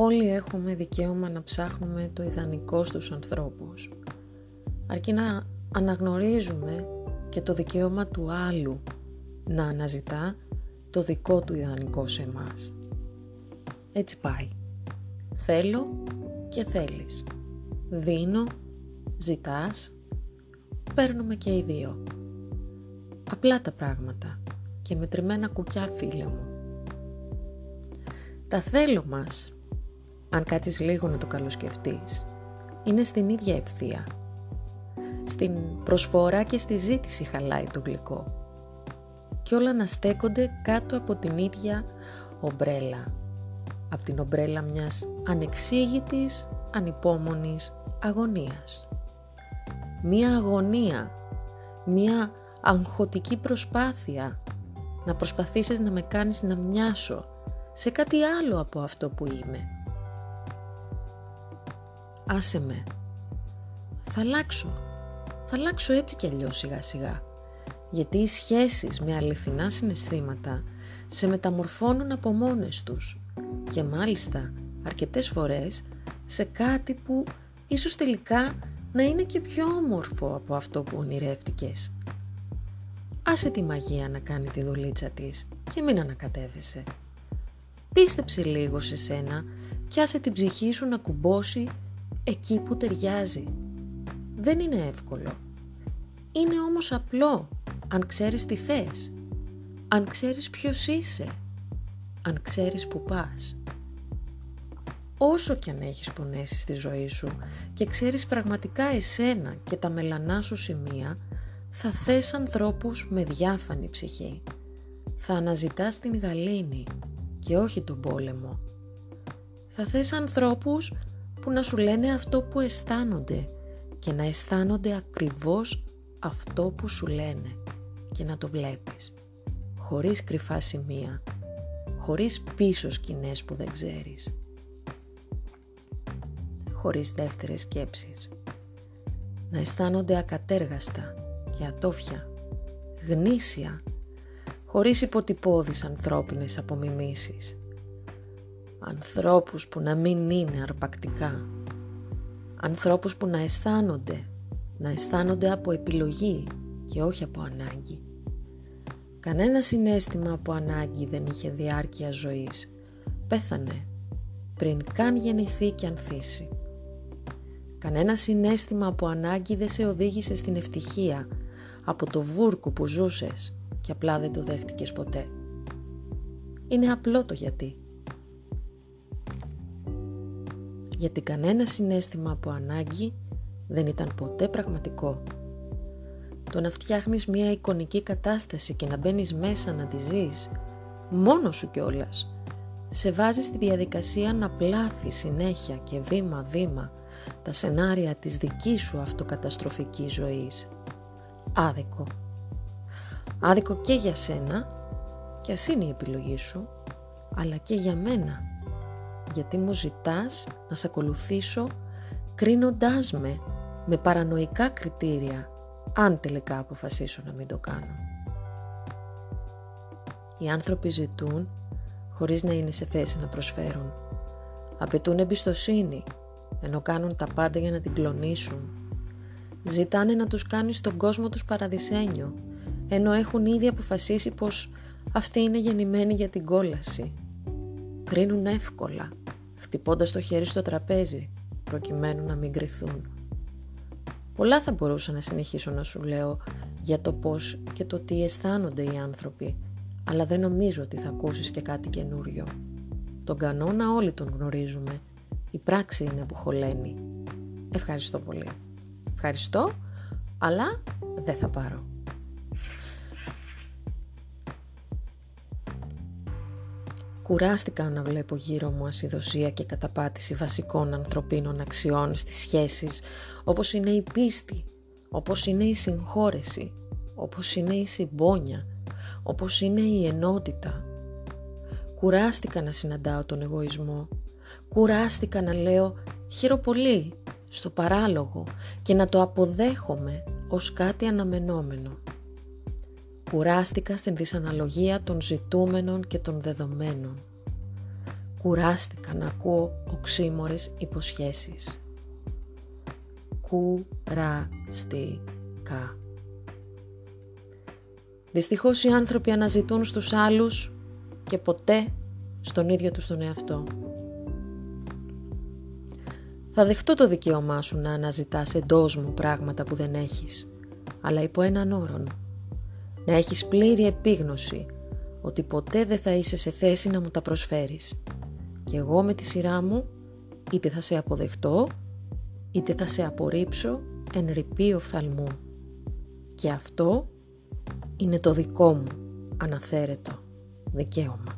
Όλοι έχουμε δικαίωμα να ψάχνουμε το ιδανικό στους ανθρώπους. Αρκεί να αναγνωρίζουμε και το δικαίωμα του άλλου να αναζητά το δικό του ιδανικό σε εμάς. Έτσι πάει. Θέλω και θέλεις. Δίνω, ζητάς, παίρνουμε και οι δύο. Απλά τα πράγματα και μετρημένα κουκιά φίλε μου. Τα θέλω μας, αν κάτσεις λίγο να το καλοσκεφτείς, είναι στην ίδια ευθεία. Στην προσφορά και στη ζήτηση χαλάει το γλυκό. Και όλα να στέκονται κάτω από την ίδια ομπρέλα. Από την ομπρέλα μιας ανεξήγητης, ανυπόμονης αγωνίας. Μία αγωνία, μία αγχωτική προσπάθεια να προσπαθήσεις να με κάνεις να μοιάσω σε κάτι άλλο από αυτό που είμαι. Άσε με. Θα αλλάξω. Θα αλλάξω έτσι κι αλλιώς σιγά σιγά. Γιατί οι σχέσεις με αληθινά συναισθήματα σε μεταμορφώνουν από μόνες τους και μάλιστα αρκετές φορές σε κάτι που ίσως τελικά να είναι και πιο όμορφο από αυτό που ονειρεύτηκες. Άσε τη μαγεία να κάνει τη δουλίτσα της και μην ανακατεύεσαι. Πίστεψε λίγο σε σένα και άσε την ψυχή σου να κουμπώσει εκεί που ταιριάζει. Δεν είναι εύκολο. Είναι όμως απλό αν ξέρεις τι θες. Αν ξέρεις ποιος είσαι. Αν ξέρεις που πας. Όσο κι αν έχεις πονέσει στη ζωή σου και ξέρεις πραγματικά εσένα και τα μελανά σου σημεία, θα θες ανθρώπους με διάφανη ψυχή. Θα αναζητάς την γαλήνη και όχι τον πόλεμο. Θα θες ανθρώπους που να σου λένε αυτό που αισθάνονται και να αισθάνονται ακριβώς αυτό που σου λένε και να το βλέπεις. Χωρίς κρυφά σημεία, χωρίς πίσω σκηνές που δεν ξέρεις. Χωρίς δεύτερες σκέψεις. Να αισθάνονται ακατέργαστα και ατόφια, γνήσια, χωρίς υποτυπώδεις ανθρώπινες απομιμήσεις. Ανθρώπους που να μην είναι αρπακτικά. Ανθρώπους που να αισθάνονται, να αισθάνονται από επιλογή και όχι από ανάγκη. Κανένα συνέστημα από ανάγκη δεν είχε διάρκεια ζωής. Πέθανε πριν καν γεννηθεί και ανθίσει. Κανένα συνέστημα από ανάγκη δεν σε οδήγησε στην ευτυχία από το βούρκο που ζούσες και απλά δεν το δέχτηκες ποτέ. Είναι απλό το γιατί. Γιατί κανένα συνέστημα από ανάγκη δεν ήταν ποτέ πραγματικό. Το να φτιάχνεις μια εικονική κατάσταση και να μπαίνεις μέσα να τη ζεις, μόνος σου κιόλας, σε βάζει στη διαδικασία να πλάθεις συνέχεια και βήμα-βήμα τα σενάρια της δικής σου αυτοκαταστροφικής ζωής. Άδικο. Άδικο και για σένα, και ας είναι η επιλογή σου, αλλά και για μένα, γιατί μου ζητάς να σε ακολουθήσω κρίνοντάς με με παρανοϊκά κριτήρια, αν τελικά αποφασίσω να μην το κάνω. Οι άνθρωποι ζητούν χωρίς να είναι σε θέση να προσφέρουν. Απαιτούν εμπιστοσύνη, ενώ κάνουν τα πάντα για να την κλονίσουν. Ζητάνε να τους κάνει στον κόσμο τους παραδεισένιο, ενώ έχουν ήδη αποφασίσει πως αυτοί είναι γεννημένοι για την κόλαση. Κρίνουν εύκολα, χτυπώντας το χέρι στο τραπέζι, προκειμένου να μην κρυθούν. Πολλά θα μπορούσα να συνεχίσω να σου λέω για το πώς και το τι αισθάνονται οι άνθρωποι, αλλά δεν νομίζω ότι θα ακούσεις και κάτι καινούριο. Τον κανόνα όλοι τον γνωρίζουμε. Η πράξη είναι που χωλαίνει. Ευχαριστώ πολύ. Ευχαριστώ, αλλά δεν θα πάρω. Κουράστηκα να βλέπω γύρω μου ασυδοσία και καταπάτηση βασικών ανθρωπίνων αξιών στις σχέσεις, όπως είναι η πίστη, όπως είναι η συγχώρεση, όπως είναι η συμπόνια, όπως είναι η ενότητα. Κουράστηκα να συναντάω τον εγωισμό. Κουράστηκα να λέω «χαίρο πολύ» στο παράλογο και να το αποδέχομαι ως κάτι αναμενόμενο. Κουράστηκα στην δυσαναλογία των ζητούμενων και των δεδομένων. Κουράστηκα να ακούω οξύμορες υποσχέσεις. Κουραστήκα. Δυστυχώς οι άνθρωποι αναζητούν στους άλλους και ποτέ στον ίδιο τους τον εαυτό. Θα δεχτώ το δικαίωμά σου να αναζητάς εντός μου πράγματα που δεν έχεις, αλλά υπό έναν όρον. Να έχεις πλήρη επίγνωση ότι ποτέ δεν θα είσαι σε θέση να μου τα προσφέρεις. Και εγώ με τη σειρά μου είτε θα σε αποδεχτώ, είτε θα σε απορρίψω εν ρηπή οφθαλμού. Και αυτό είναι το δικό μου αναφέρετο δικαίωμα.